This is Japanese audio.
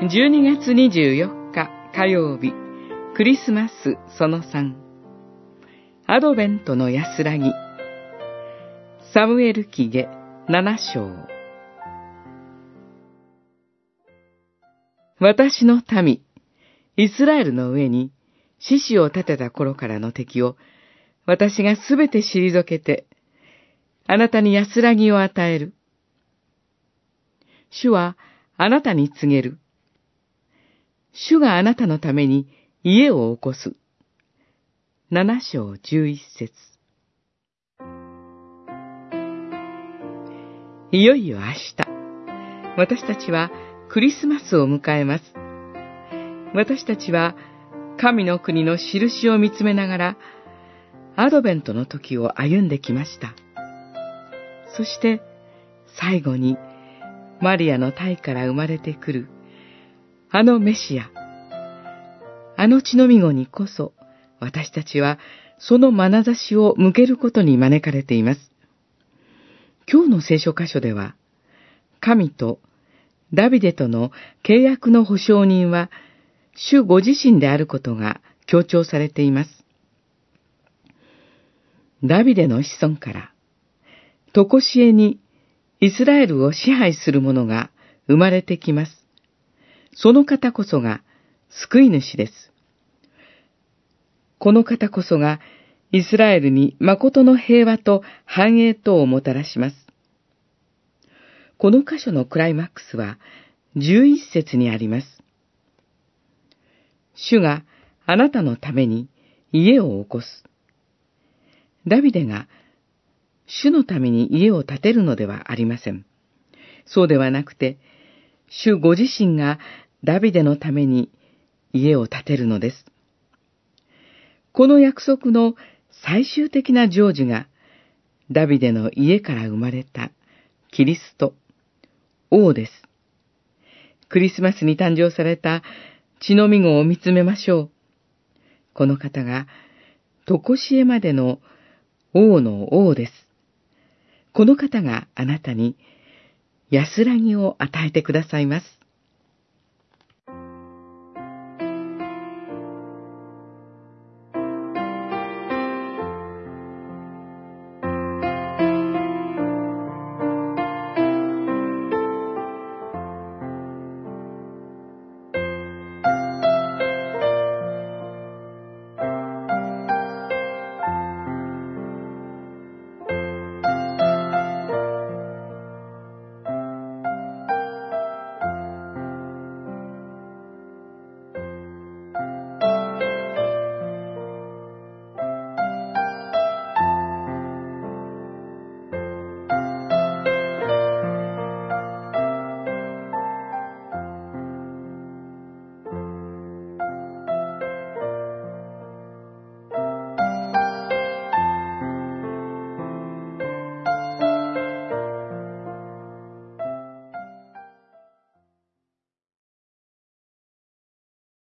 12月24日火曜日、クリスマスその3。アドベントの安らぎ。サムエル記下7章。私の民、イスラエルの上に、獅子を立てた頃からの敵を、私がすべて退けて、あなたに安らぎを与える。主はあなたに告げる。主があなたのために家を起こす。七章十一節いよいよ明日、私たちはクリスマスを迎えます。私たちは神の国の印を見つめながら、アドベントの時を歩んできました。そして、最後に、マリアの体から生まれてくる、あのメシア、あの血のみ子にこそ、私たちはその眼差しを向けることに招かれています。今日の聖書箇所では、神とダビデとの契約の保証人は、主ご自身であることが強調されています。ダビデの子孫から、とこしえにイスラエルを支配する者が生まれてきます。その方こそが救い主です。この方こそがイスラエルに誠の平和と繁栄とをもたらします。この箇所のクライマックスは11節にあります。主があなたのために家を起こす。ダビデが主のために家を建てるのではありません。そうではなくて、主ご自身がダビデのために家を建てるのです。この約束の最終的な成就が、ダビデの家から生まれたキリスト、王です。クリスマスに誕生された血のみ子を見つめましょう。この方が、とこしえまでの王の王です。この方があなたに安らぎを与えてくださいます。